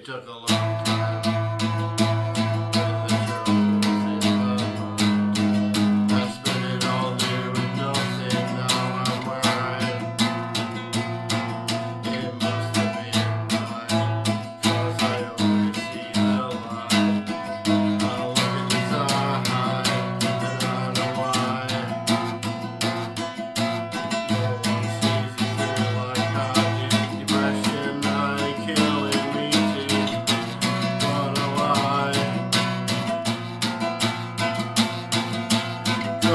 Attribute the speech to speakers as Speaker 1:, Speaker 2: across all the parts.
Speaker 1: It took a long time.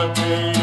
Speaker 1: holiday.